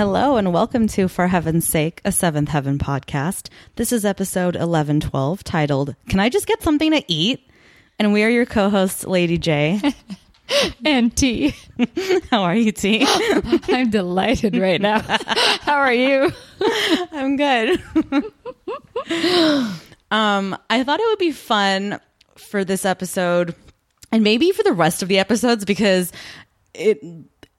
Hello and welcome to For Heaven's Sake, a Seventh Heaven podcast. This is episode 1112 titled, Can I Just Get Something to Eat? And we are your co hosts, Lady J. and T. How are you, T? I'm delighted right now. How are you? I'm good. um, I thought it would be fun for this episode and maybe for the rest of the episodes because it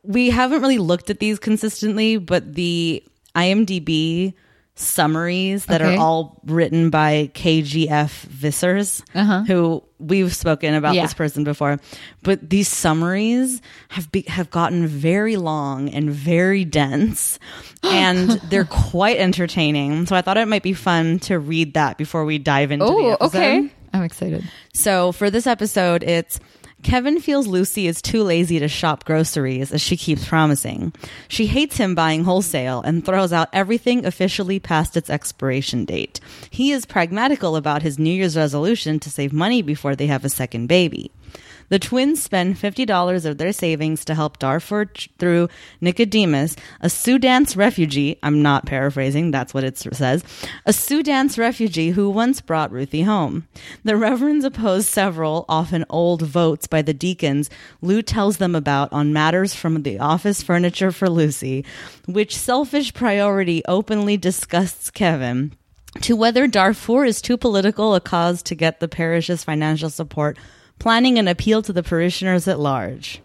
we haven't really looked at these consistently, but the IMDb summaries that Okay. are all written by KGF Vissers, Uh-huh. who we've spoken about Yeah. this person before. But these summaries have be, have gotten very long and very dense, and they're quite entertaining. So I thought it might be fun to read that before we dive into the Oh, episode. okay. I'm excited. So for this episode, it's Kevin feels Lucy is too lazy to shop groceries as she keeps promising. She hates him buying wholesale and throws out everything officially past its expiration date. He is pragmatical about his New Year's resolution to save money before they have a second baby. The twins spend $50 of their savings to help Darfur through Nicodemus, a Sudanese refugee. I'm not paraphrasing, that's what it says. A Sudanese refugee who once brought Ruthie home. The reverends oppose several, often old votes by the deacons Lou tells them about on matters from the office furniture for Lucy, which selfish priority openly disgusts Kevin to whether Darfur is too political a cause to get the parish's financial support, planning an appeal to the parishioners at large.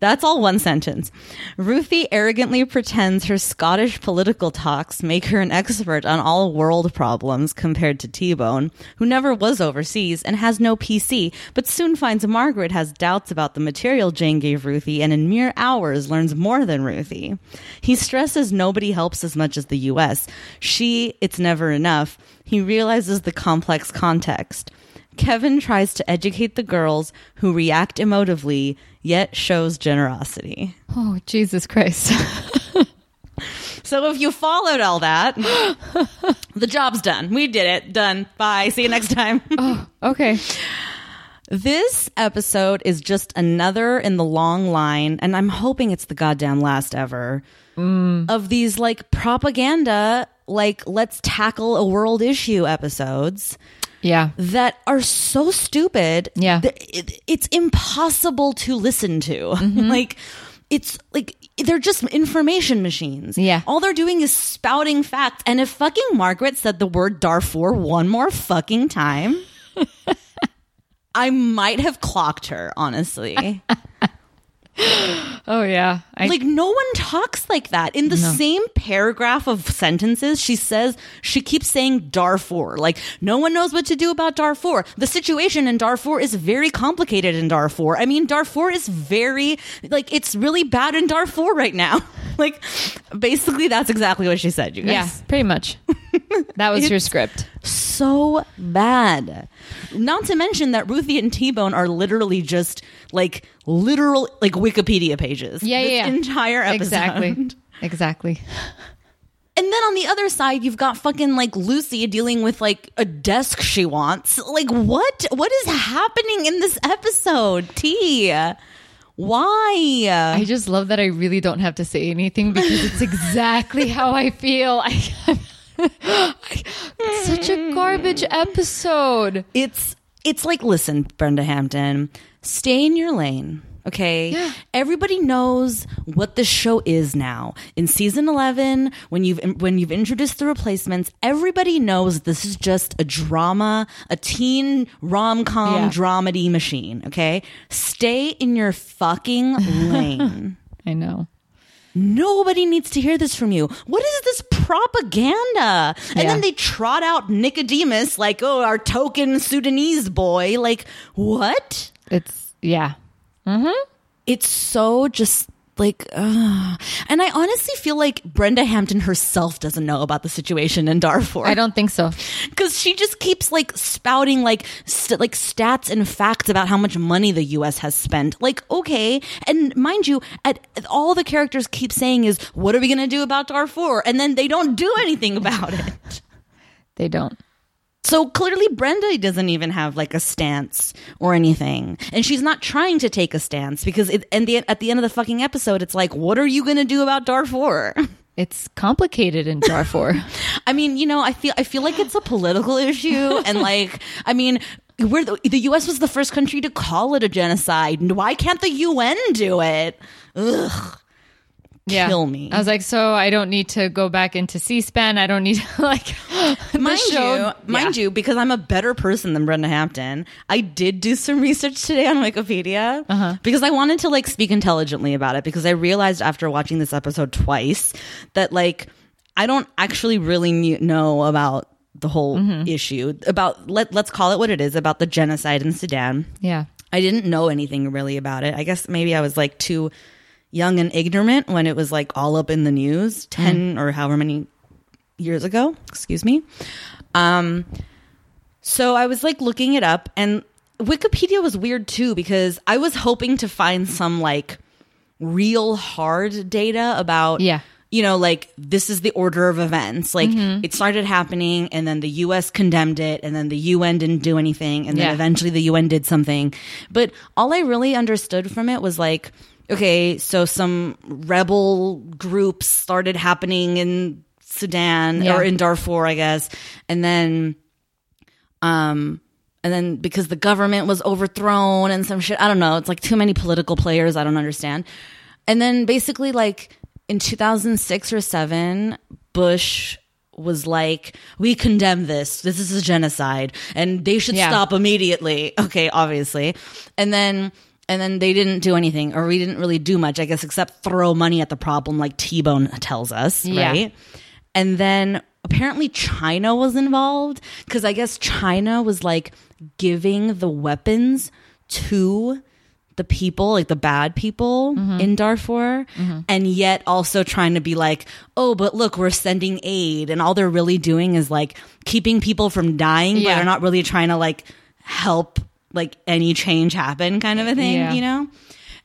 That's all one sentence. Ruthie arrogantly pretends her Scottish political talks make her an expert on all world problems compared to T-Bone, who never was overseas and has no PC, but soon finds Margaret has doubts about the material Jane gave Ruthie and in mere hours learns more than Ruthie. He stresses nobody helps as much as the US. She, it's never enough. He realizes the complex context. Kevin tries to educate the girls who react emotively, yet shows generosity. Oh, Jesus Christ. So if you followed all that, the job's done. We did it. Done. Bye. See you next time. Oh, okay. This episode is just another in the long line, and I'm hoping it's the goddamn last ever mm. of these like propaganda, like let's tackle a world issue episodes Yeah. that are so stupid. Yeah. it, it's impossible to listen to. Mm-hmm. like, it's like they're just information machines. Yeah. All they're doing is spouting facts. And if fucking Margaret said the word Darfur one more fucking time, I might have clocked her, honestly. Oh, yeah. I, like no one talks like that in the same paragraph of sentences she says she keeps saying darfur like no one knows what to do about darfur the situation in darfur is very complicated in darfur i mean darfur is very like it's really bad in darfur right now like basically that's exactly what she said you guys yeah, pretty much. That was your script. so bad. Not to mention that Ruthie and T Bone are literally just like literal like Wikipedia pages. Yeah, This yeah, yeah. Entire episode. Exactly. Exactly. And then on the other side, you've got fucking like Lucy dealing with like a desk she wants. Like what? What is happening in this episode? T. Why? I just love that I really don't have to say anything because it's exactly how I feel. I, such a garbage episode. it's it's like listen brenda hampton stay in your lane okay Yeah. everybody knows what the show is now in season 11 when you've when you've introduced the replacements everybody knows this is just a drama a teen rom-com Yeah. dramedy machine okay stay in your fucking lane I know. Nobody needs to hear this from you. What is this propaganda? And Yeah. then they trot out Nicodemus like, oh, our token Sudanese boy. Like, what? It's, yeah. Mm-hmm. It's so just like, uh. and I honestly feel like Brenda Hampton herself doesn't know about the situation in Darfur. I don't think so. because she just keeps like spouting like st- like stats and facts about how much money the U.S. has spent. Like, okay, and mind you, at, all the characters keep saying is, "What are we going to do about Darfur?" And then they don't do anything about it. They don't. So clearly Brenda doesn't even have like a stance or anything. And she's not trying to take a stance because it, and the, at the end of the fucking episode, it's like, what are you going to do about Darfur? It's complicated in Darfur. I mean, you know, I feel, I feel like it's a political issue. and like, I mean, we're the, the U.S. was the first country to call it a genocide. Why can't the UN do it? Ugh. Yeah. Kill me. I was like, so I don't need to go back into C-SPAN. I don't need to like mind show- you, mind Yeah. you, because I'm a better person than Brenda Hampton, I did do some research today on Wikipedia Uh-huh. because I wanted to like speak intelligently about it because I realized after watching this episode twice that like I don't actually really know about the whole Mm-hmm. issue about let let's call it what it is about the genocide in Sudan. Yeah. I didn't know anything really about it. I guess maybe I was like too young and ignorant when it was like all up in the news 10 or however many years ago, excuse me. Um so I was like looking it up and Wikipedia was weird too because I was hoping to find some like real hard data about Yeah. you know like this is the order of events like it started happening and then the US condemned it and then the UN didn't do anything and then Yeah. eventually the UN did something but all I really understood from it was like okay so some rebel groups started happening in Sudan Yeah. or in Darfur I guess. And then um and then because the government was overthrown and some shit i don't know it's like too many political players i don't understand. And then basically like in 2006 or 7 bush was like we condemn this. This is a genocide and they should Yeah. stop immediately. Okay obviously. And then and then they didn't do anything or we didn't really do much i guess except throw money at the problem like t-bone tells us Yeah. right and then apparently China was involved because I guess China was like giving the weapons to the people, like the bad people mm-hmm. in Darfur, mm-hmm. and yet also trying to be like, oh, but look, we're sending aid. And all they're really doing is like keeping people from dying, but they're not really trying to like help like any change happen kind of a thing, Yeah. you know?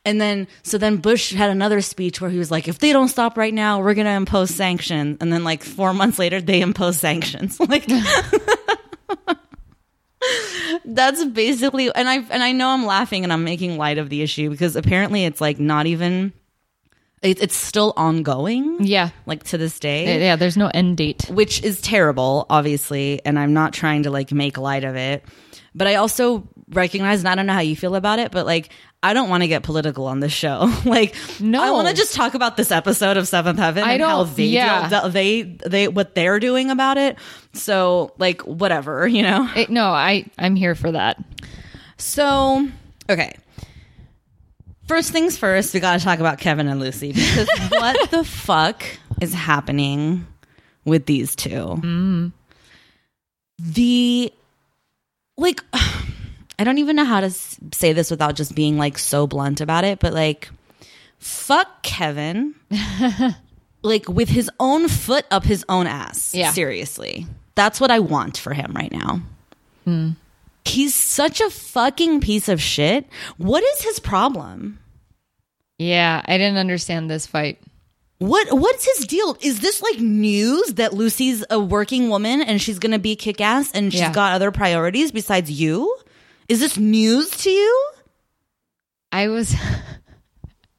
And then, so then Bush had another speech where he was like, if they don't stop right now, we're going to impose sanctions. And then, like, four months later, they impose sanctions. Like, that's basically, and I, and I know I'm laughing and I'm making light of the issue because apparently it's like not even, it, it's still ongoing. Yeah. Like to this day Yeah, there's no end date. which is terrible, obviously, and I'm not trying to like make light of it. But I also recognize, and I don't know how you feel about it, but like I don't want to get political on this show. like, No. I want to just talk about this episode of Seventh Heaven I and how they yeah. deal, they they what they're doing about it. So like whatever, you know. It- no, I I'm here for that. So okay. First things first, we got to talk about Kevin and Lucy because what the fuck is happening with these two? Mm. The like I don't even know how to say this without just being like so blunt about it, but like fuck Kevin. like with his own foot up his own ass. Yeah. Seriously. That's what I want for him right now. Hmm. He's such a fucking piece of shit. What is his problem? Yeah, I didn't understand this fight. What what's his deal? Is this like news that Lucy's a working woman and she's gonna be kick ass and she's Yeah. got other priorities besides you? Is this news to you? I was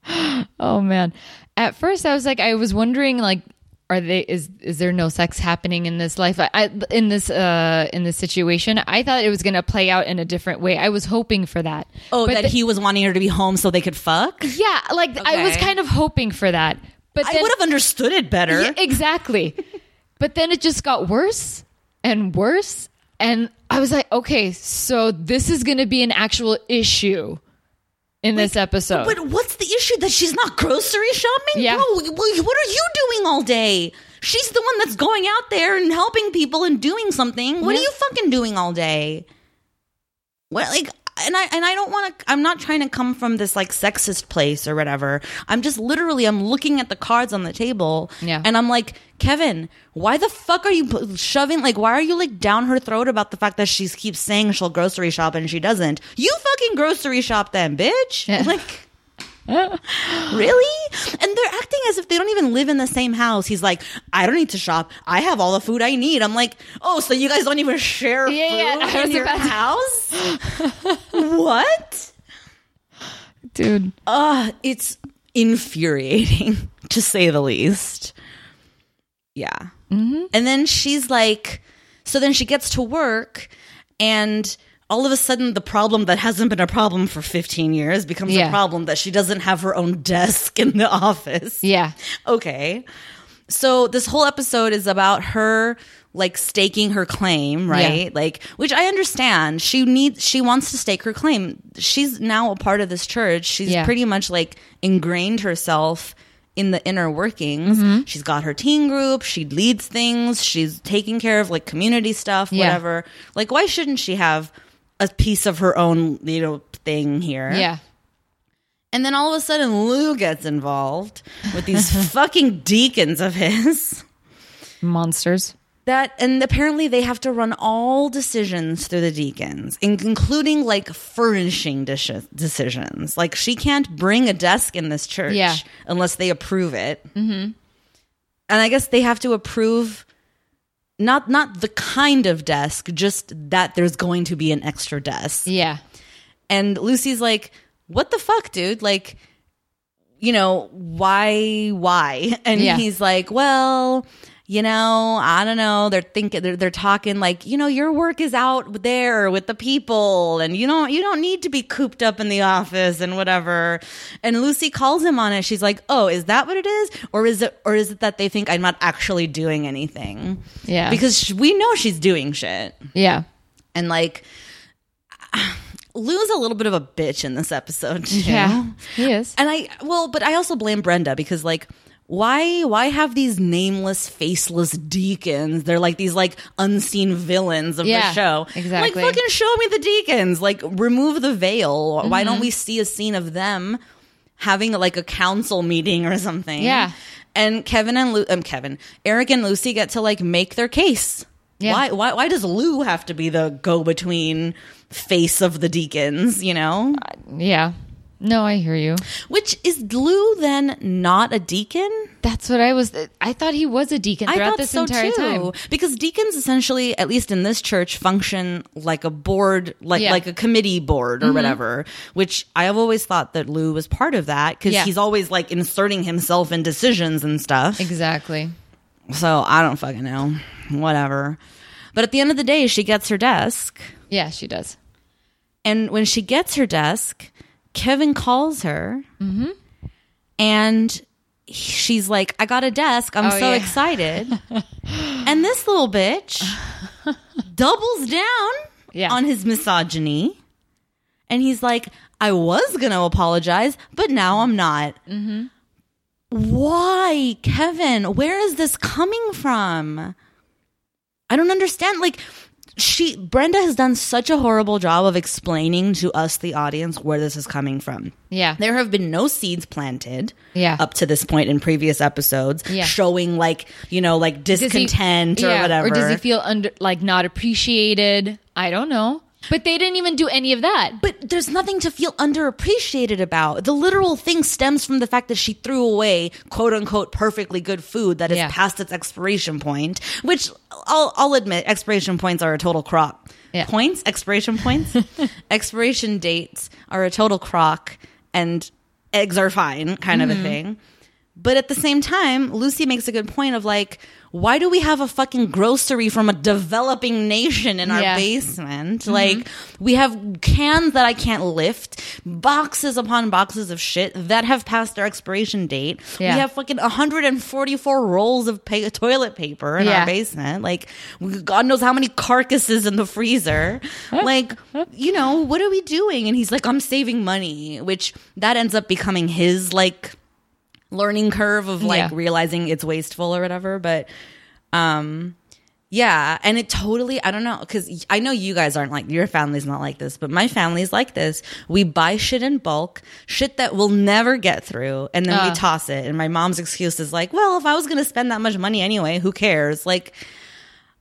Oh man. At first I was like I was wondering like are they is is there no sex happening in this life I, I in this uh in this situation i thought it was going to play out in a different way i was hoping for that Oh, But that the- he was wanting her to be home so they could fuck? yeah like i was kind of hoping for that but I would have understood it better. Yeah, exactly but then it just got worse and worse and i was like okay so this is going to be an actual issue in this episode But what's the issue that she's not grocery shopping? Yeah. Bro, what are you doing all day? She's the one that's going out there and helping people and doing something. What are you fucking doing all day? What like and I and I don't want to I'm not trying to come from this like sexist place or whatever. I'm just literally I'm looking at the cards on the table Yeah. and I'm like, "Kevin, why the fuck are you shoving like why are you like down her throat about the fact that she keeps saying she'll grocery shop and she doesn't? You fucking grocery shop then, bitch." Yeah. Like really? And they're acting as if they don't even live in the same house. He's like, I don't need to shop. I have all the food I need. I'm like, oh, so you guys don't even share Yeah, food yeah, in your house? what? Dude. Uh, it's infuriating to say the least. Yeah. And then she's like, so then she gets to work, and all of a sudden, the problem that hasn't been a problem for 15 years becomes Yeah. a problem that she doesn't have her own desk in the office. Yeah. Okay. So this whole episode is about her like staking her claim, right? Yeah. Like which I understand. She needs she wants to stake her claim. She's now a part of this church. She's Yeah. pretty much like ingrained herself in the inner workings. Mm-hmm. She's got her teen group, she leads things, she's taking care of like community stuff, whatever. Like why shouldn't she have a piece of her own, you know, thing here? Yeah. And then all of a sudden, Lou gets involved with these fucking deacons of his. Monsters. That and apparently they have to run all decisions through the deacons, including like furnishing decisions. Like she can't bring a desk in this church Yeah. unless they approve it. Mm-hmm. And I guess they have to approve not not the kind of desk, just that there's going to be an extra desk. Yeah. And Lucy's like, "What the fuck, dude? Like, you know, why why?" And Yeah. he's like, "Well, you know, I don't know. They're thinking they're, they're talking like, you know, your work is out there with the people and you don't you don't need to be cooped up in the office and whatever." And Lucy calls him on it. She's like, "Oh, is that what it is? Or is it or is it that they think I'm not actually doing anything?" Yeah. Because sh- we know she's doing shit Yeah. and like Lou's a little bit of a bitch in this episode too. Yeah. He is. And I well, but I also blame Brenda because like why why have these nameless faceless deacons? They're like these like unseen villains of Yeah, the show. exactly. Like fucking show me the deacons. Like remove the veil. Why Mm-hmm. don't we see a scene of them having like a council meeting or something? Yeah. And Kevin and Lu- um, Kevin, Eric and Lucy get to like make their case. Yeah. Why, why, why does Lou have to be the go between face of the deacons, you know? Yeah. No, I hear you. Which is Lou then not a deacon? That's what I was. I thought he was a deacon I throughout thought this so entire too. time. Because deacons essentially, at least in this church, function like a board, like Yeah. Mm-hmm. like a committee board or whatever. Which I have always thought that Lou was part of that because Yeah. he's always like inserting himself in decisions and stuff. Exactly. So I don't fucking know. Whatever. But at the end of the day, she gets her desk. Yeah, she does. And when she gets her desk, Kevin calls her and she's like, I got a desk. I'm Oh, so yeah. excited. and this little bitch doubles down Yeah. on his misogyny. And he's like, I was going to apologize, but now I'm not. Mm-hmm. Why, Kevin? Where is this coming from? I don't understand. Like, she, Brenda has done such a horrible job of explaining to us, the audience, where this is coming from. Yeah. There have been no seeds planted Yeah. up to this point in previous episodes Yeah. showing like, you know, like Does he- discontent or yeah, whatever. Or does he feel under like not appreciated? I don't know. But they didn't even do any of that. But there's nothing to feel underappreciated about. The literal thing stems from the fact that she threw away quote unquote perfectly good food that is Yeah. past its expiration point, which I'll, I'll admit expiration points are a total crock. Yeah. Points? Expiration points? expiration dates are a total crock and eggs are fine kind of a Mm-hmm. thing. But at the same time, Lucy makes a good point of like, why do we have a fucking grocery from a developing nation in our Yeah. basement? Mm-hmm. Like, we have cans that I can't lift, boxes upon boxes of shit that have passed their expiration date. Yeah. We have fucking 144 rolls of pa- toilet paper in Yeah. our basement. Like, God knows how many carcasses in the freezer. like, you know, what are we doing? And he's like, I'm saving money, which that ends up becoming his, like, learning curve of like Yeah. realizing it's wasteful or whatever but um yeah and it totally i don't know because i know you guys aren't like your family's not like this but my family's like this we buy shit in bulk shit that we'll never get through and then we Uh. toss it and my mom's excuse is like well if i was gonna spend that much money anyway who cares like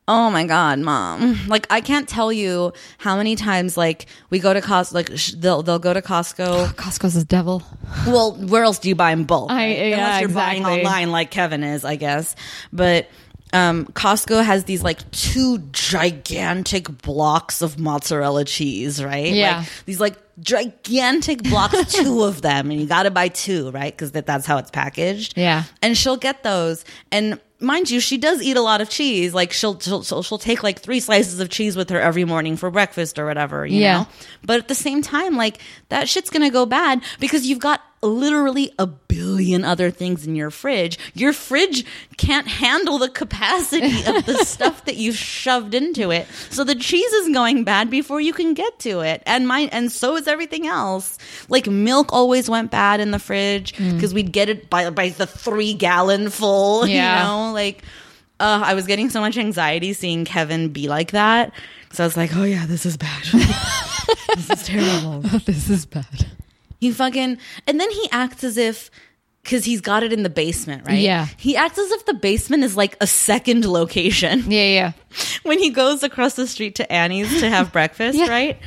Oh my god, mom! Like I can't tell you how many times like we go to Costco. Like sh- they'll they'll go to Costco. Costco's a devil. well, where else do you buy in bulk? I- yeah, Unless you're buying online, like Kevin is, I guess. But um, Costco has these like two gigantic blocks of mozzarella cheese, right? Yeah. Like, these like gigantic blocks, two of them, and you got to buy two, right? Because that, that's how it's packaged. Yeah. And she'll get those, and mind you, she does eat a lot of cheese. Like she'll she'll she'll, she'll take like three slices of cheese with her every morning for breakfast or whatever. You Yeah. know. But at the same time, like that shit's gonna go bad because you've got literally a billion other things in your fridge. Your fridge can't handle the capacity of the stuff that you've shoved into it. So the cheese is going bad before you can get to it. And mine and so is everything else. Like milk always went bad in the fridge because we'd get it by by the three gallon full, Yeah. you know? Like uh, I was getting so much anxiety seeing Kevin be like that. So I was like, oh yeah, this is bad. this is terrible. this is bad. He fucking and then he acts as if because he's got it in the basement, right? Yeah. He acts as if the basement is like a second location Yeah, yeah. when he goes across the street to Annie's to have breakfast, Yeah. right?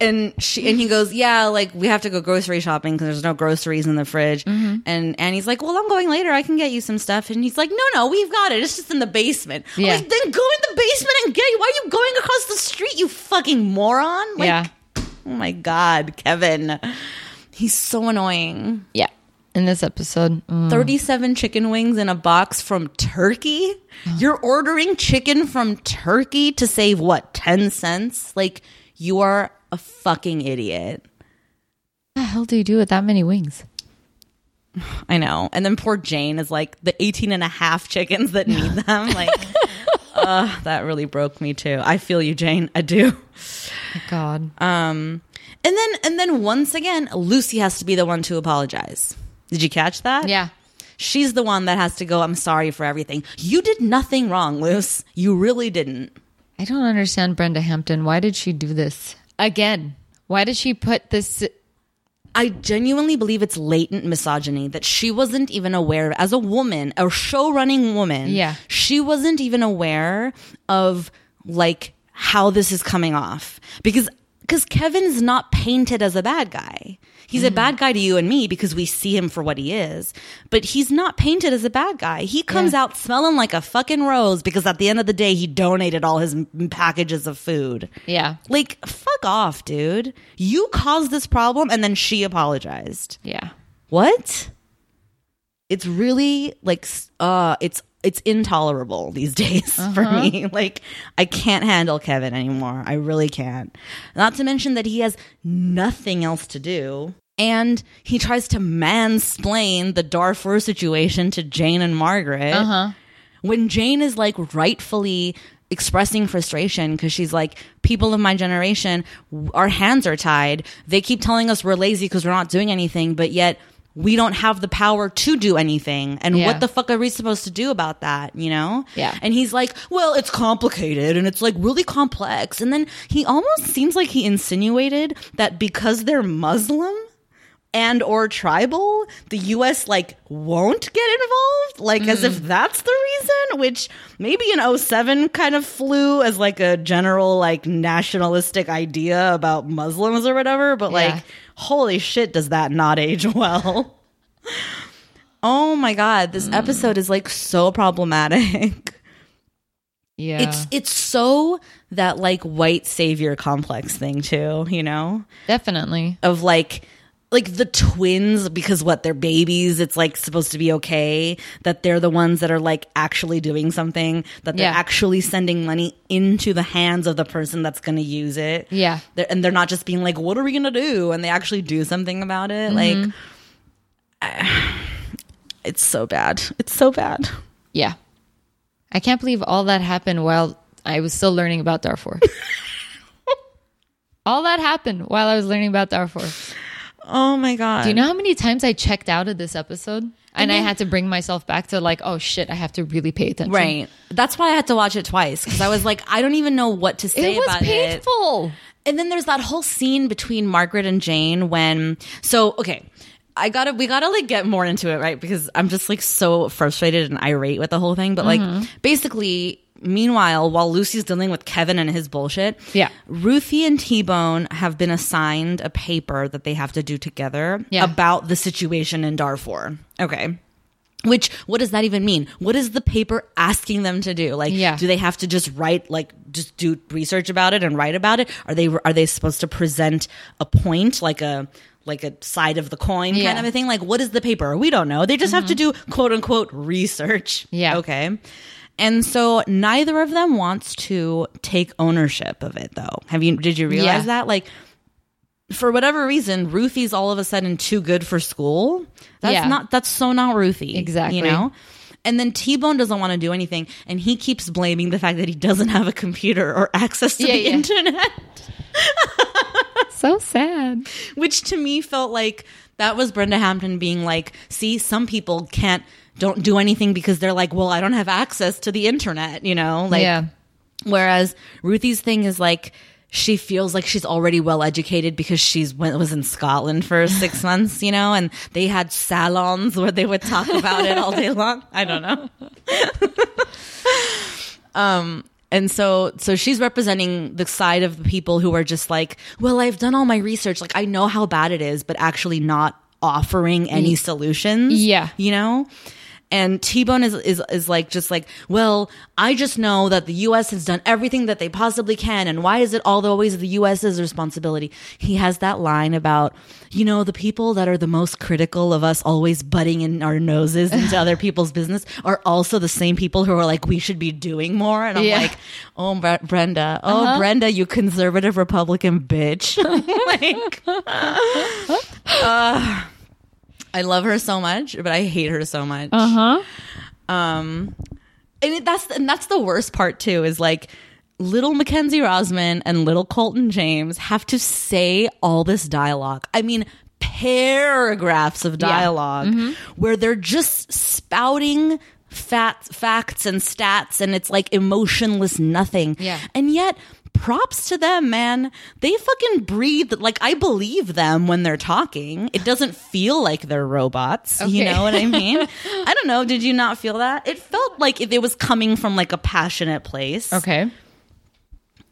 And she and he goes, yeah, like we have to go grocery shopping because there's no groceries in the fridge. Mm-hmm. And Annie's like, well, I'm going later. I can get you some stuff. And he's like, no, no, we've got it. It's just in the basement. Yeah. like, then go in the basement and get it. Why are you going across the street? You fucking moron! Like, yeah. Oh my god, Kevin, he's so annoying. Yeah. In this episode. mm. 37 chicken wings in a box from Turkey? You're ordering chicken from Turkey to save what, 10 cents? Like, you are a fucking idiot. What the hell do you do with that many wings? I know. And then poor Jane is like the 18 and a half chickens that need them. Like, uh, that really broke me too. I feel you, Jane. I do. God. Um, and then, and then once again, Lucy has to be the one to apologize. Did you catch that? yeah. She's the one that has to go, I'm sorry for everything. You did nothing wrong, Luce. You really didn't. I don't understand Brenda Hampton. Why did she do this? Again. Why did she put this I genuinely believe it's latent misogyny that she wasn't even aware of. As a woman, a show running woman, Yeah. she wasn't even aware of like how this is coming off. Because because Kevin is not painted as a bad guy. He's a bad guy to you and me because we see him for what he is. But he's not painted as a bad guy. He comes Yeah. out smelling like a fucking rose because at the end of the day, he donated all his packages of food. Yeah. Like, fuck off, dude. You caused this problem and then she apologized. Yeah. What? It's really like uh it's it's intolerable these days for me. Like I can't handle Kevin anymore. I really can't. Not to mention that he has nothing else to do. And he tries to mansplain the Darfur situation to Jane and Margaret Uh-huh. when Jane is like rightfully expressing frustration because she's like, people of my generation, our hands are tied. They keep telling us we're lazy because we're not doing anything, but yet we don't have the power to do anything. And Yeah. what the fuck are we supposed to do about that? You know? Yeah. And he's like, well, it's complicated and it's like really complex. And then he almost seems like he insinuated that because they're Muslim, and or tribal the us like won't get involved like as if mm. that's the reason which maybe in 07 kind of flew as like a general like nationalistic idea about muslims or whatever but like Yeah. Holy shit does that not age well oh my god this mm. episode is like so problematic Yeah. it's it's so that like white savior complex thing too you know definitely. of like like the twins because what they're babies it's like supposed to be okay that they're the ones that are like actually doing something that they're Yeah. actually sending money into the hands of the person that's going to use it Yeah. they're, and they're not just being like what are we going to do and they actually do something about it Mm-hmm. like I- it's so bad it's so bad Yeah. I can't believe all that happened while I was still learning about Darfur. all that happened while I was learning about Darfur. Oh my god Do you know how many times I checked out of this episode? And I had to bring myself back to like, oh shit, I have to really pay attention. right that's why i had to watch it twice because i was like i don't even know what to say It was about it painful. And then there's that whole scene between Margaret and Jane when so okay. I gotta we gotta like get more into it, right? Because I'm just like so frustrated and irate with the whole thing. But like mm-hmm. basically meanwhile, while Lucy's dealing with Kevin and his bullshit, Yeah. Ruthie and T Bone have been assigned a paper that they have to do together Yeah. about the situation in Darfur. Okay. Which, what does that even mean? What is the paper asking them to do? Like, Yeah. do they have to just write, like, just do research about it and write about it? Are they are they supposed to present a point, like a like a side of the coin kind Yeah. of a thing? Like, what is the paper? We don't know. They just have to mm-hmm. do quote unquote research. Yeah. Okay. And so neither of them wants to take ownership of it, though. Have you? Did you realize Yeah. that? Like, for whatever reason, Ruthie's all of a sudden too good for school. That's Yeah. not. That's so not Ruthie. Exactly. You know. And then T Bone doesn't want to do anything, and he keeps blaming the fact that he doesn't have a computer or access to Yeah, the internet, So sad. which to me felt like that was Brenda Hampton being like, "See, some people can't." Don't do anything because they're like, well, I don't have access to the internet, you know? Like, yeah. Whereas Ruthie's thing is like she feels like she's already well educated because she's went, was in Scotland for six months, you know, and they had salons where they would talk about it all day long. I don't know. um, and so so she's representing the side of the people who are just like, well, I've done all my research, like I know how bad it is, but actually not offering any solutions. Yeah. You know? And T Bone is, is is like just like, well, I just know that the U.S. has done everything that they possibly can, and why is it all always the U.S.'s responsibility? He has that line about, you know, the people that are the most critical of us always butting in our noses into other people's business are also the same people who are like, we should be doing more. And I'm Yeah. like, oh, Bre- Brenda, oh, Brenda, you conservative Republican bitch. like, uh, I love her so much, but I hate her so much. Uh huh. Um, and it, that's and that's the worst part too. Is like little Mackenzie Rosman and little Colton James have to say all this dialogue. I mean, paragraphs of dialog where they're just spouting fat facts and stats, and it's like emotionless nothing. Yeah. and yet. Props to them, man. They fucking breathe. Like, I believe them when they're talking. It doesn't feel like they're robots. You know what I mean? I don't know. Did you not feel that? It felt like it was coming from like a passionate place. Okay.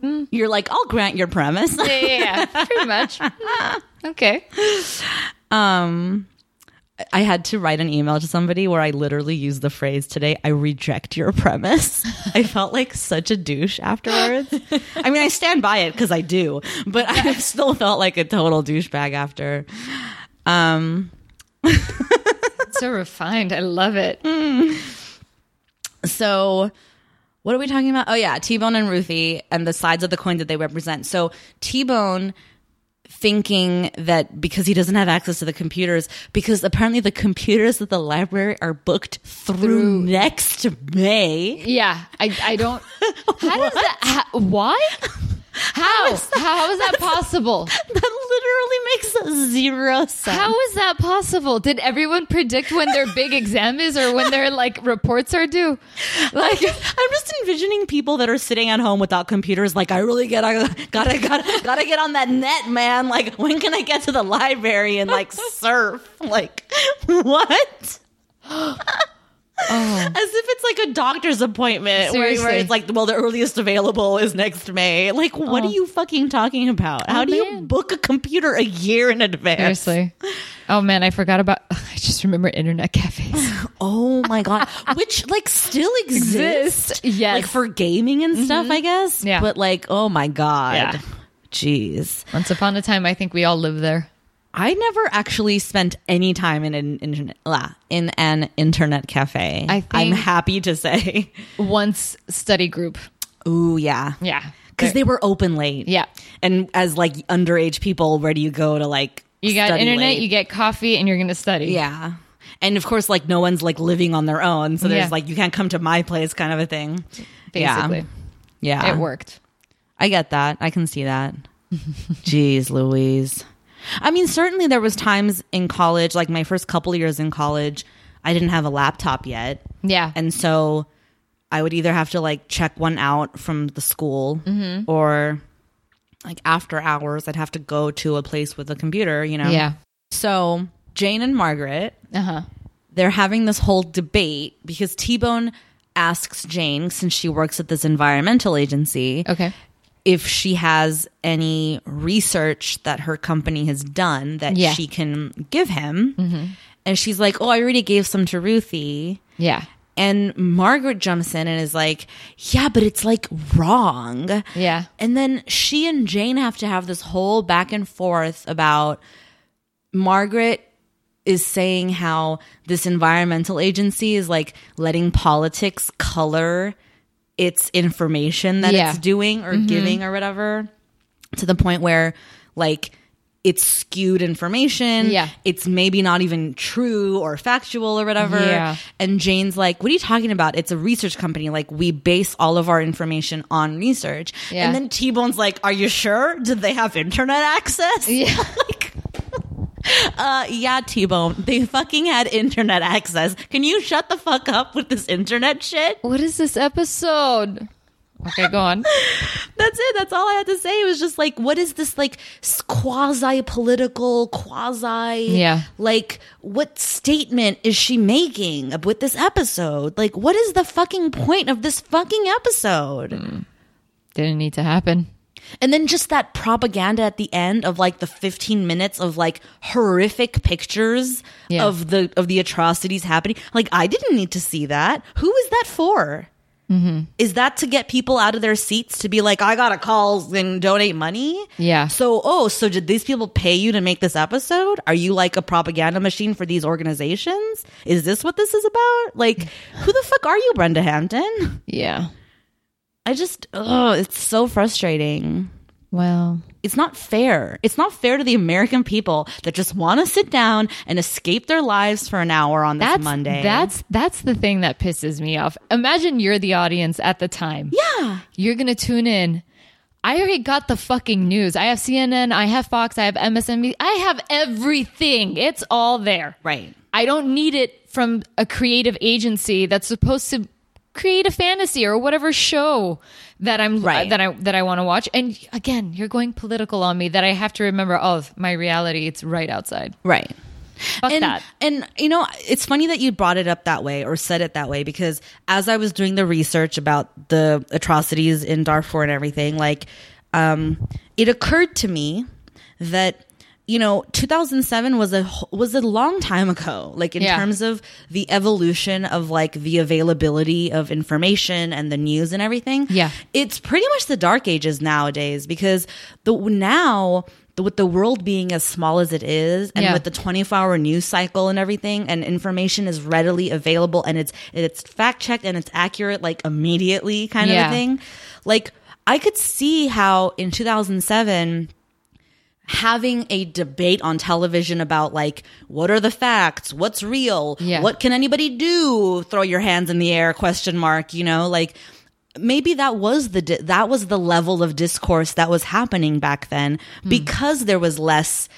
You're like, I'll grant your premise. Yeah, yeah, yeah. pretty much. okay. um, I had to write an email to somebody where I literally used the phrase today, I reject your premise. I felt like such a douche afterwards. I mean, I stand by it because I do, but I still felt like a total douchebag after. Um, So refined. I love it. so what are we talking about? Oh yeah, T-Bone and Ruthie and the sides of the coin that they represent. So T-Bone thinking that because he doesn't have access to the computers, because apparently the computers at the library are booked through, next May. Yeah. I, I don't. How does that. How, why? How? How is that possible? That literally makes zero sense. How is that possible? Did everyone predict when their big exam is or when their like reports are due? Like I'm just envisioning people that are sitting at home without computers. Like, I really gotta, gotta, gotta, gotta get on that net, man. Like, when can I get to the library and like surf? Like, what? Oh. As if it's like a doctor's appointment where, where it's like, well, the earliest available is next May. Like, what are oh. you fucking talking about? Oh, How do you book a computer a year in advance? seriously. Oh man, I forgot about I just remember internet cafes. Oh my god, which like still exists, Exist, yes. like for gaming and stuff, mm-hmm. I guess. Yeah. but like, oh my god, Yeah. jeez, Once upon a time I think we all lived there. I never actually spent any time in an internet in an internet cafe. I I'm happy to say, Once study group. ooh yeah, Yeah. because they were open late. Yeah. and as like underage people, where do you go to like? You got internet, late? you get coffee, and you're gonna study. Yeah. And of course, like no one's like living on their own, so there's Yeah. like you can't come to my place, kind of a thing. Yeah. Basically. Yeah, It worked. I get that. I can see that. Jeez, Louise. I mean, certainly there was times in college, like my first couple years in college, I didn't have a laptop yet, Yeah. and so I would either have to like check one out from the school Mm-hmm. or like after hours, I'd have to go to a place with a computer, you know? yeah. So Jane and Margaret, Uh huh. they're having this whole debate because T Bone asks Jane, since she works at this environmental agency, Okay. If she has any research that her company has done that Yeah. she can give him. Mm-hmm. And she's like, Oh, I already gave some to Ruthie. Yeah. And Margaret jumps in and is like, Yeah, but it's like wrong. Yeah. And then she and Jane have to have this whole back and forth about Margaret is saying how this environmental agency is like letting politics color its information that Yeah. it's doing or mm-hmm. giving or whatever to the point where like it's skewed information. Yeah. It's maybe not even true or factual or whatever. Yeah. And Jane's like, What are you talking about? It's a research company. Like, we base all of our information on research. Yeah. And then T Bone's like, Are you sure? Did they have internet access? Yeah. like, uh, yeah, T Bone. They fucking had internet access. Can you shut the fuck up with this internet shit? What is this episode? Okay, go on. That's it. That's all I had to say. It was just like, what is this like quasi political, quasi Yeah. like what statement is she making with this episode? Like, what is the fucking point of this fucking episode? Didn't need to happen. And then just that propaganda at the end of like the 15 minutes of like horrific pictures Yeah. of the of the atrocities happening. Like I didn't need to see that. Who is that for? Mm-hmm. Is that to get people out of their seats to be like, I gotta call and donate money? Yeah. So, oh, so did these people pay you to make this episode? Are you like a propaganda machine for these organizations? Is this what this is about? Like, who the fuck are you, Brenda Hampton? Yeah. I just, oh, it's so frustrating Well, it's not fair. It's not fair to the American people that just want to sit down and escape their lives for an hour on this that's Monday. That's that's the thing that pisses me off. Imagine you're the audience at the time. yeah. You're gonna tune in. I already got the fucking news. I have CNN, I have Fox, I have MSNBC, I have everything. It's all there. Right. I don't need it from a creative agency that's supposed to create a fantasy or whatever show that I'm Right. that I that I want to watch. And again, you're going political on me that I have to remember. Oh, my reality, it's right outside. Right. Fuck and, that. And you know, it's funny that you brought it up that way or said it that way because as I was doing the research about the atrocities in Darfur and everything, like um it occurred to me that you know 2007 was a was a long time ago like in Yeah. terms of the evolution of like the availability of information and the news and everything Yeah. it's pretty much the dark ages nowadays because the now with the world being as small as it is and Yeah. with the 24 hour news cycle and everything and information is readily available and it's it's fact checked and it's accurate like immediately kind of a thing like i could see how in 2007 having a debate on television about like what are the facts? What's real? Yeah. what can anybody do? Throw your hands in the air question mark you know? Like maybe that was the di- that was the level of discourse that was happening back then hmm. because there was less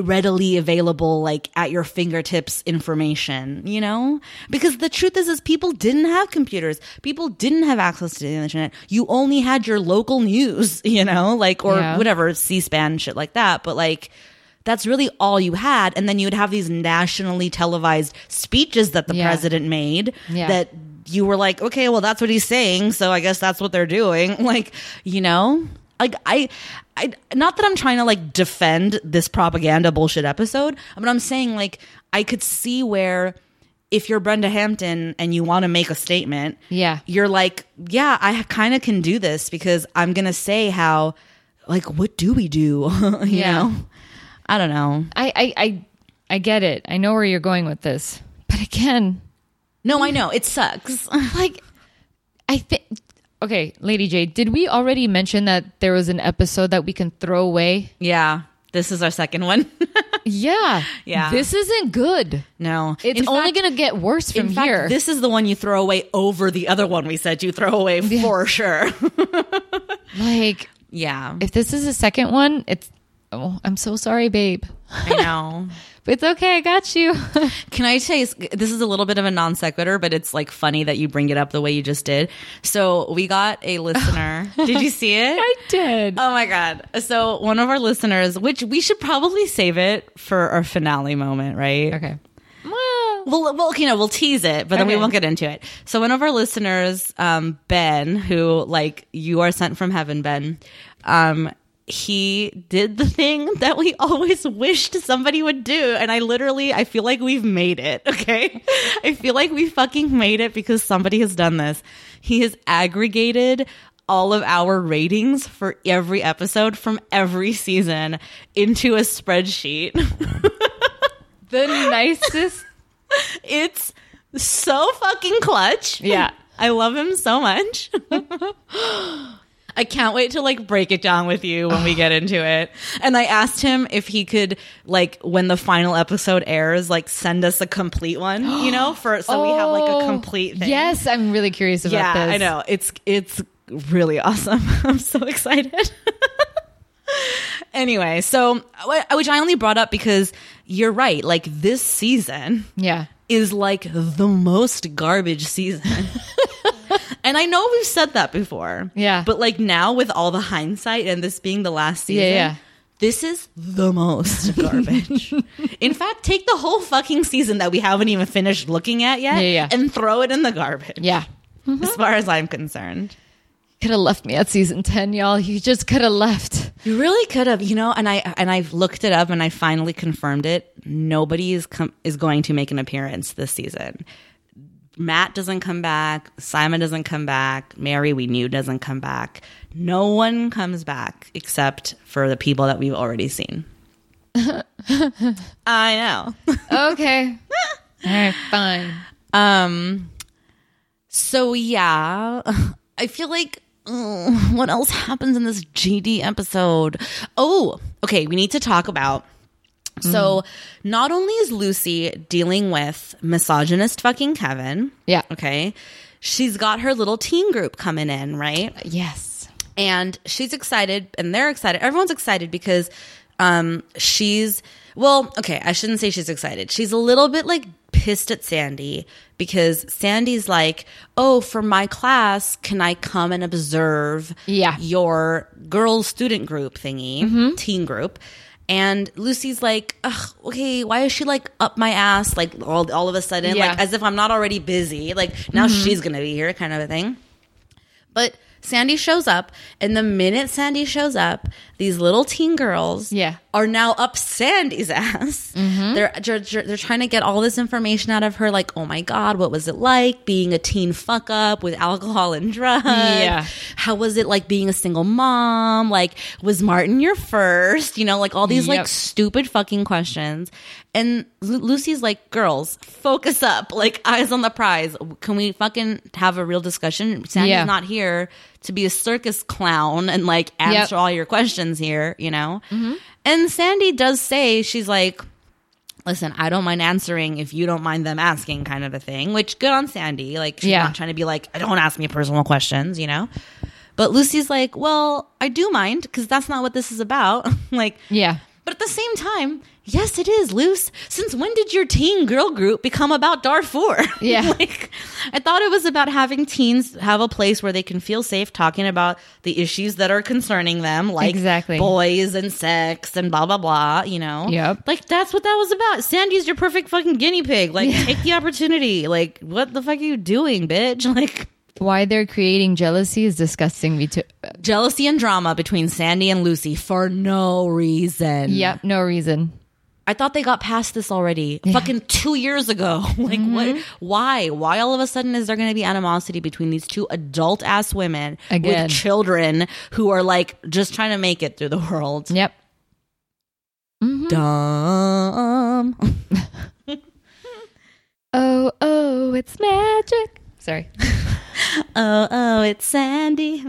readily available like at your fingertips information you know? Because the truth is is people didn't have computers. People didn't have access to the internet. You only had your local news you know? Like or Yeah. whatever c-span shit like that. But like that's really all you had. And then you would have these nationally televised speeches that the Yeah. president made Yeah. that you were like okay well that's what he's saying so i guess that's what they're doing. Like you know like I, I not that i'm trying to like defend this propaganda bullshit episode but i'm saying like i could see where if you're brenda hampton and you want to make a statement Yeah. you're like yeah i kind of can do this because i'm gonna say how like what do we do you Yeah. know i don't know I, I I I get it. I know where you're going with this, but again, no i know it sucks like I think. Okay, Lady J, did we already mention that there was an episode that we can throw away? yeah this is our second one Yeah, Yeah. This isn't good. no It's In only going to get worse from in fact, here. this is the one you throw away over the other one we said you throw away for sure. like, yeah, if this is a second one, it's. Oh, I'm so sorry, babe. I know. But it's okay. I got you. Can I say this is a little bit of a non sequitur, but it's like funny that you bring it up the way you just did. So we got a listener. did you see it? I did. Oh my god! So one of our listeners, which we should probably save it for our finale moment, right? okay. Well, Well, well, you know, we'll tease it, but then we won't get into it. So one of our listeners, um, Ben, who like you are sent from heaven, Ben, um, he did the thing that we always wished somebody would do, and I literally, I feel like we've made it. Okay, I feel like we fucking made it because somebody has done this. He has aggregated all of our ratings for every episode from every season into a spreadsheet. The nicest. It's so fucking clutch. Yeah. I love him so much. I can't wait to like break it down with you when we get into it. And I asked him if he could like when the final episode airs, like send us a complete one, you know, for so we have like a Oh, complete thing. Yes, I'm really curious about Yeah, this. I know. It's it's really awesome. I'm so excited. anyway, so which I only brought up because you're right. Like this season, Yeah. is like the most garbage season. and I know we've said that before. Yeah. But like now with all the hindsight and this being the last season, Yeah, yeah. this is the most garbage. in fact, take the whole fucking season that we haven't even finished looking at yet Yeah, yeah. and throw it in the garbage. Yeah. Mm-hmm. As far as I'm concerned. Could have left me at season 10, y'all. You just could have left. You really could have, you know, and I and I've looked it up and I finally confirmed it. Nobody is com- is going to make an appearance this season. Matt doesn't come back. Simon doesn't come back. Mary, we knew, doesn't come back. No one comes back except for the people that we've already seen. I know. Okay. All right, fine. Um. So yeah, I feel like uh, what else happens in this GD episode? Oh, okay. We need to talk about. So, not only is Lucy dealing with misogynist fucking Kevin. Yeah. Okay. She's got her little teen group coming in, right? Yes. and she's excited and they're excited everyone's excited because um she's well okay i shouldn't say she's excited she's a little bit like pissed at sandy because sandy's like oh for my class can i come and observe Yeah. your girls student group thingy teen group and Lucy's like, Ugh, okay, why is she like up my ass like all, all of a sudden, Yeah. like as if I'm not already busy? Like now mm-hmm. she's gonna be here, kind of a thing. But Sandy shows up, and the minute Sandy shows up, these little teen girls Yeah. Are now up Sandy's ass. They're, they're they're trying to get all this information out of her, like, oh my god, what was it like being a teen fuck up with alcohol and drugs? Yeah. how was it like being a single mom? Like, was Martin your first? You know, like all these like stupid fucking questions. And Lu- Lucy's like, girls, focus up, like eyes on the prize. Can we fucking have a real discussion? Sandy's Yeah. not here to be a circus clown and like answer Yep. Mm-hmm. all your questions here, you know? And Sandy does say, she's like, listen, I don't mind answering if you don't mind them asking, kind of a thing, which good on Sandy. Like, she's Yeah. not trying to be like, don't ask me personal questions, you know? But Lucy's like, well, I do mind because that's not what this is about. like, Yeah. but at the same time, yes, it is, Luce. Since when did your teen girl group become about Darfur? Yeah. like, I thought it was about having teens have a place where they can feel safe talking about the issues that are concerning them, like Exactly. boys and sex and blah, blah, blah, you know? Yep. Like, that's what that was about. Sandy's your perfect fucking guinea pig. Like, take the opportunity. Like, what the fuck are you doing, bitch? Like, Why they're creating jealousy is disgusting me too. jealousy and drama between Sandy and Lucy for no reason. Yep, no reason. I thought they got past this already, fucking two years ago. like, what? Mm-hmm. Why? Why all of a sudden is there going to be animosity between these two adult ass women Again. with children who are like just trying to make it through the world? Yep. Dumb. Oh, oh, it's magic. Sorry. oh, oh, it's Sandy.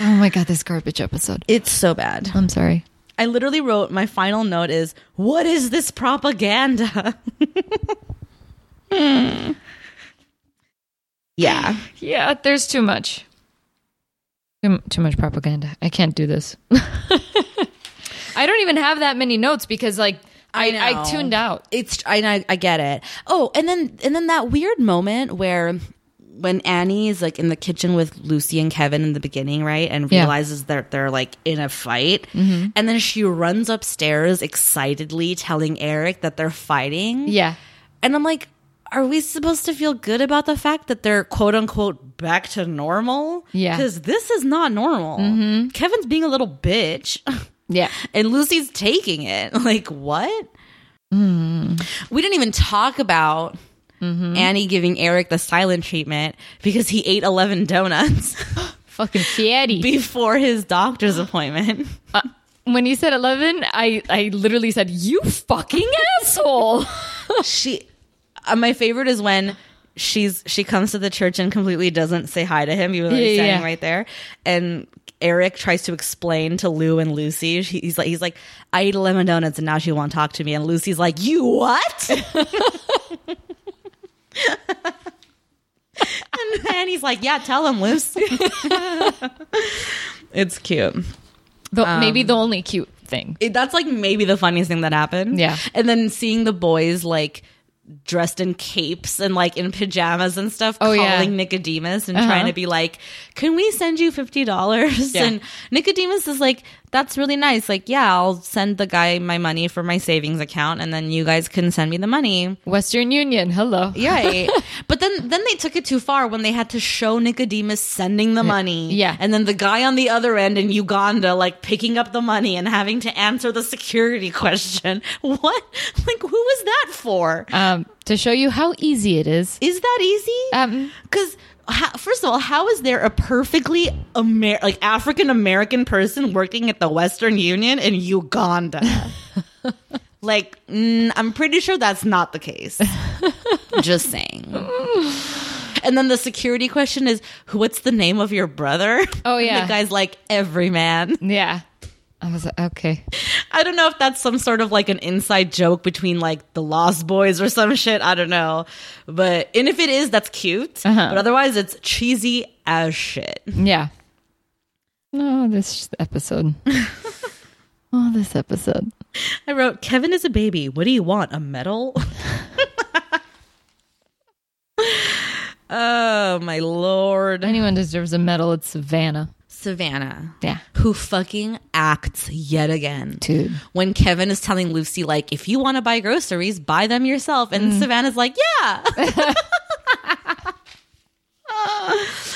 Oh my god, this garbage episode. it's so bad. I'm sorry. I literally wrote my final note is, "What is this propaganda?" Hmm. Yeah. Yeah, there's too much. Too, too much propaganda. I can't do this. I don't even have that many notes because like I, I, know. tuned out. It's I, I I get it. Oh, and then and then that weird moment where when Annie is like in the kitchen with Lucy and Kevin in the beginning, right? And Yeah. realizes that they're like in a fight. Mm-hmm. And then she runs upstairs excitedly telling Eric that they're fighting. Yeah. And I'm like, are we supposed to feel good about the fact that they're quote unquote back to normal? Yeah. Because this is not normal. Mm-hmm. Kevin's being a little bitch. Yeah. and Lucy's taking it. Like, what? Mm. We didn't even talk about Annie giving Eric the silent treatment because he ate 11 donuts Fucking fatty. before his doctor's appointment. Uh, when you said 11, I, I literally said, you fucking asshole. she, uh, my favorite is when she's she comes to the church and completely doesn't say hi to him, even though he's Yeah, standing yeah. right there. And Eric tries to explain to Lou and Lucy. He's like, he's like, I ate 11 donuts and now she won't talk to me. And Lucy's like, you what? and then he's like, yeah, tell him, Luce. it's cute. The, Um, maybe the only cute thing. It- that's like maybe the funniest thing that happened. Yeah. And then seeing the boys like dressed in capes and like in pajamas and stuff, Oh, calling yeah. Nicodemus and Uh-huh. trying to be like, "Can we send you fifty dollars?" Yeah. And Nicodemus is like, "That's really nice. Like, yeah, I'll send the guy my money for my savings account, and then you guys can send me the money." Western Union. Hello. Right. but then then they took it too far when they had to show Nicodemus sending the money. Yeah. And then the guy on the other end in Uganda like picking up the money and having to answer the security question. What? Like who was that for? Um, to show you how easy it is. Is that easy? Um, Cuz first of all, how is there a perfectly Amer- like African American person working at the Western Union in Uganda? like, mm, I'm pretty sure that's not the case. Just saying. And then the security question is, "What's the name of your brother?" Oh, And yeah. the guy's like, "Every man." yeah. I was like, okay. I don't know if that's some sort of like an inside joke between like the Lost Boys or some shit. I don't know, but and if it is, that's cute. Uh-huh. But otherwise, it's cheesy as shit. Yeah. No, this episode. oh, this episode. I wrote, "Kevin is a baby. What do you want? A medal?" oh my lord, Anyone deserves a medal. It's Savannah. Savannah. Yeah. who fucking acts yet again. Dude. When Kevin is telling Lucy, like, if you want to buy groceries, buy them yourself. And mm. Savannah's like, yeah.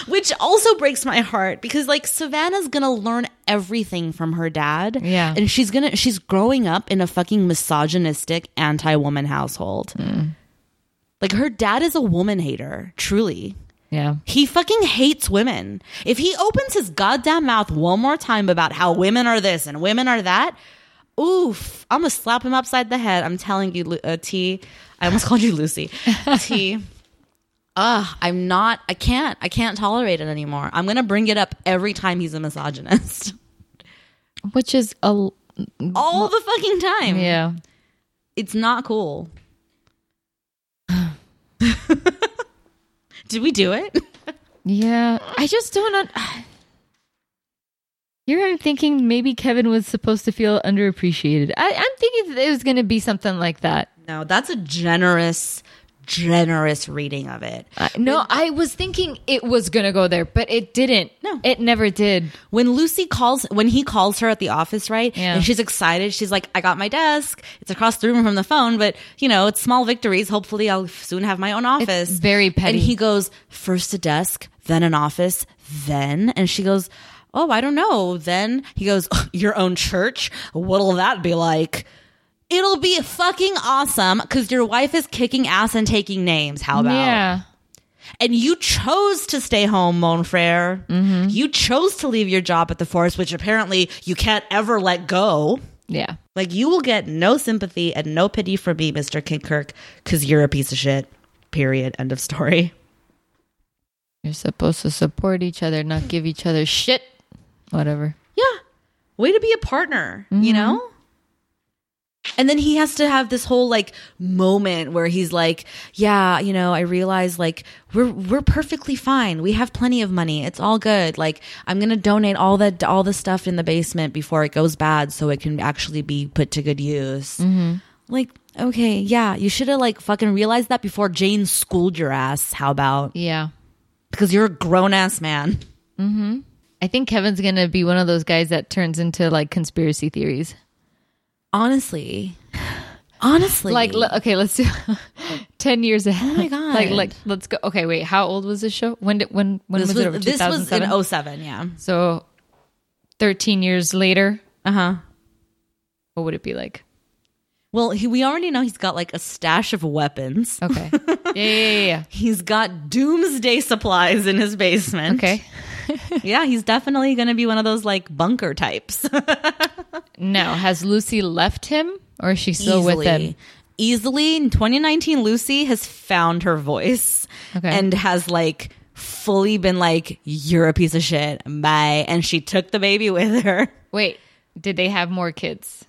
Which also breaks my heart because, like, Savannah's gonna learn everything from her dad. Yeah. And she's gonna, she's growing up in a fucking misogynistic, anti woman household. Mm. Like, her dad is a woman hater, truly. Yeah. He fucking hates women. If he opens his goddamn mouth one more time about how women are this and women are that, oof, I'm gonna slap him upside the head. I'm telling you, uh, T. I almost called you Lucy. T. Ugh, I'm not. I can't. I can't tolerate it anymore. I'm gonna bring it up every time he's a misogynist. Which is a. All the fucking time. Yeah. It's not cool. Did we do it? Yeah. I just don't. Un- Here I'm thinking maybe Kevin was supposed to feel underappreciated. I, I'm thinking it was going to be something like that. No, that's a generous, generous reading of it. Uh, no, I was thinking it was going to go there, but it didn't. No. It never did. When Lucy calls, when he calls her at the office, right? Yeah. And she's excited. She's like, I got my desk. It's across the room from the phone, but you know, it's small victories. Hopefully I'll soon have my own office. very petty. And he goes, first a desk, then an office, then, and she goes, Oh, I don't know. Then he goes, Your own church? What'll that be like? It'll be fucking awesome because your wife is kicking ass and taking names. How about? Yeah. And you chose to stay home, Mon Frere. Mm-hmm. You chose to leave your job at the forest, which apparently you can't ever let go. Yeah. Like you will get no sympathy and no pity from me, Mr. Kinkirk, because you're a piece of shit. Period. End of story. You're supposed to support each other, not give each other shit. Whatever. Yeah. Way to be a partner, you know? And then he has to have this whole like moment where he's like, "Yeah, you know, I realize like we're we're perfectly fine. We have plenty of money. It's all good. Like I'm going to donate all the all the stuff in the basement before it goes bad so it can actually be put to good use." Mm-hmm. Like, okay, yeah, you should have like fucking realized that before Jane schooled your ass. How about? Yeah. because you're a grown ass man. Mm-hmm. I think Kevin's gonna be one of those guys that turns into like conspiracy theories. Honestly, honestly, Like, le- okay, let's do ten years ahead. Oh my God. Like, like, let's go. Okay, wait. How old was this show? When did when when this was, was, it? Over this was in 2007? 07, yeah. so thirteen years later, Uh huh. what would it be like? Well, he, we already know he's got like a stash of weapons. Okay. yeah, yeah, yeah, yeah. He's got doomsday supplies in his basement. Okay. Yeah, he's definitely going to be one of those like bunker types. Now, has Lucy left him, or is she still with him? Easily in 2019, Lucy has found her voice Okay. and has like fully been like, "You're a piece of shit." Bye, and she took the baby with her. Wait, did they have more kids?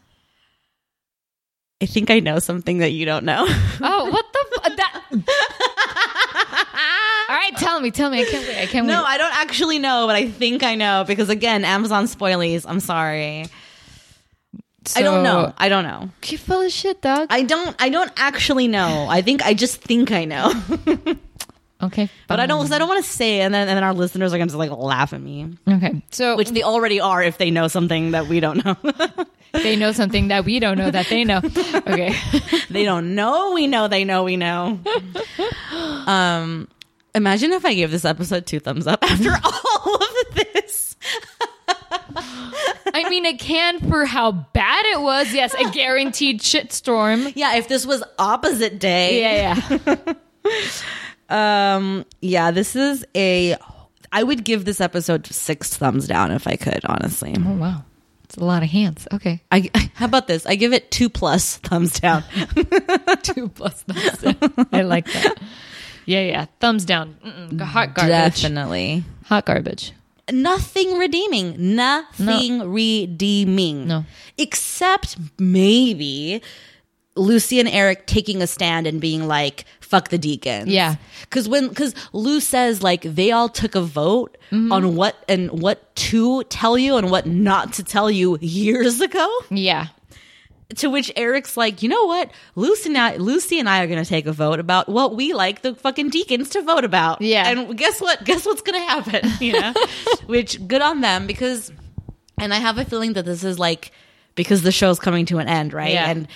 I think I know something that you don't know. Oh, what the? F- that. All right, tell me, tell me. I can't wait. I can't no, wait. No, I don't actually know, but I think I know because again, Amazon spoilies. I'm sorry. I don't know. I don't know. You full of shit, dog. I don't. I don't actually know. I think I just think I know, okay, but I don't. I don't want to say, it, and then and then our listeners are going to like laugh at me, Okay, so which they already are if they know something that we don't know. they know something that we don't know that they know. Okay. they don't know. We know. They know. We know. Um, imagine if I gave this episode two thumbs up after all of this. I mean, it can for how bad it was. Yes, a guaranteed shitstorm. Yeah, if this was opposite day. Yeah, yeah. Um, yeah, this is a. I would give this episode six thumbs down if I could, honestly. Oh wow, it's a lot of hands. Okay, I how about this? I give it two plus thumbs down. two plus thumbs. down. I like that. Yeah, yeah. Thumbs down. Mm-mm. Hot garbage. Definitely. Hot garbage. Nothing redeeming. Nothing redeeming. No. Except maybe Lucy and Eric taking a stand and being like, fuck the deacons. Yeah. Cause when, cause Lou says like they all took a vote Mm-hmm. on what and what to tell you and what not to tell you years ago. Yeah. To which Eric's like, you know what? Lucy and I, Lucy and I are going to take a vote about what we like the fucking deacons to vote about. Yeah. And guess what? Guess what's going to happen? You know, which good on them because, and I have a feeling that this is like because the show's coming to an end, right? Yeah. And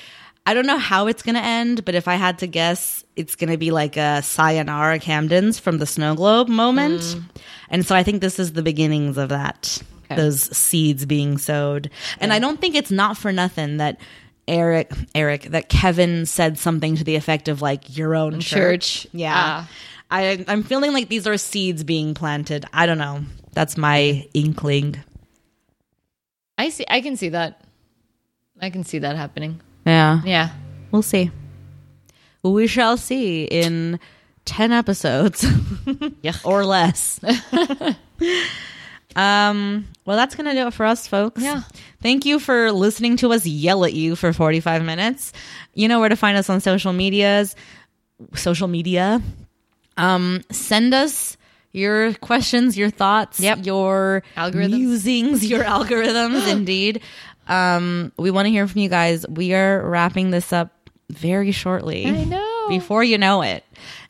I don't know how it's going to end, but if I had to guess, it's going to be like a sayonara Camden's from the snow globe moment. Mm. And so I think this is the beginnings of that. Okay. Those seeds being sowed. And I don't think it's not for nothing that Eric Eric that Kevin said something to the effect of like your own church. Church. Yeah. Ah. I I'm feeling like these are seeds being planted. I don't know. That's my inkling. I see. I can see that. I can see that happening. Yeah. Yeah. We'll see. We shall see in 10 episodes Yeah. or less. um, well, that's going to do it for us, folks. Yeah. Thank you for listening to us yell at you for 45 minutes. You know where to find us on social medias, social media. Um, send us your questions, your thoughts, Yep. your Algorithms. musings, your algorithms, indeed. Um, we want to hear from you guys. We are wrapping this up very shortly. I know. Before you know it.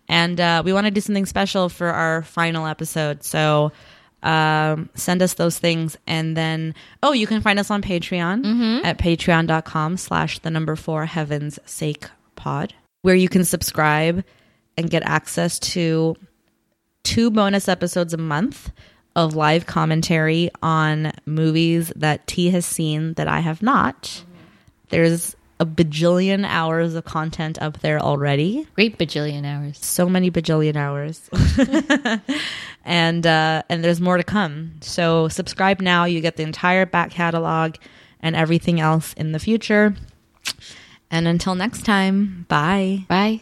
And uh, we want to do something special for our final episode. So um, send us those things. And then, oh, you can find us on Patreon at patreon.com slash the number four heaven's sake pod, where you can subscribe and get access to two bonus episodes a month of live commentary on movies that T has seen that I have not. There's a bajillion hours of content up there already. Great bajillion hours. So many bajillion hours. and uh and there's more to come. So subscribe now, you get the entire back catalog and everything else in the future. And until next time, bye. Bye.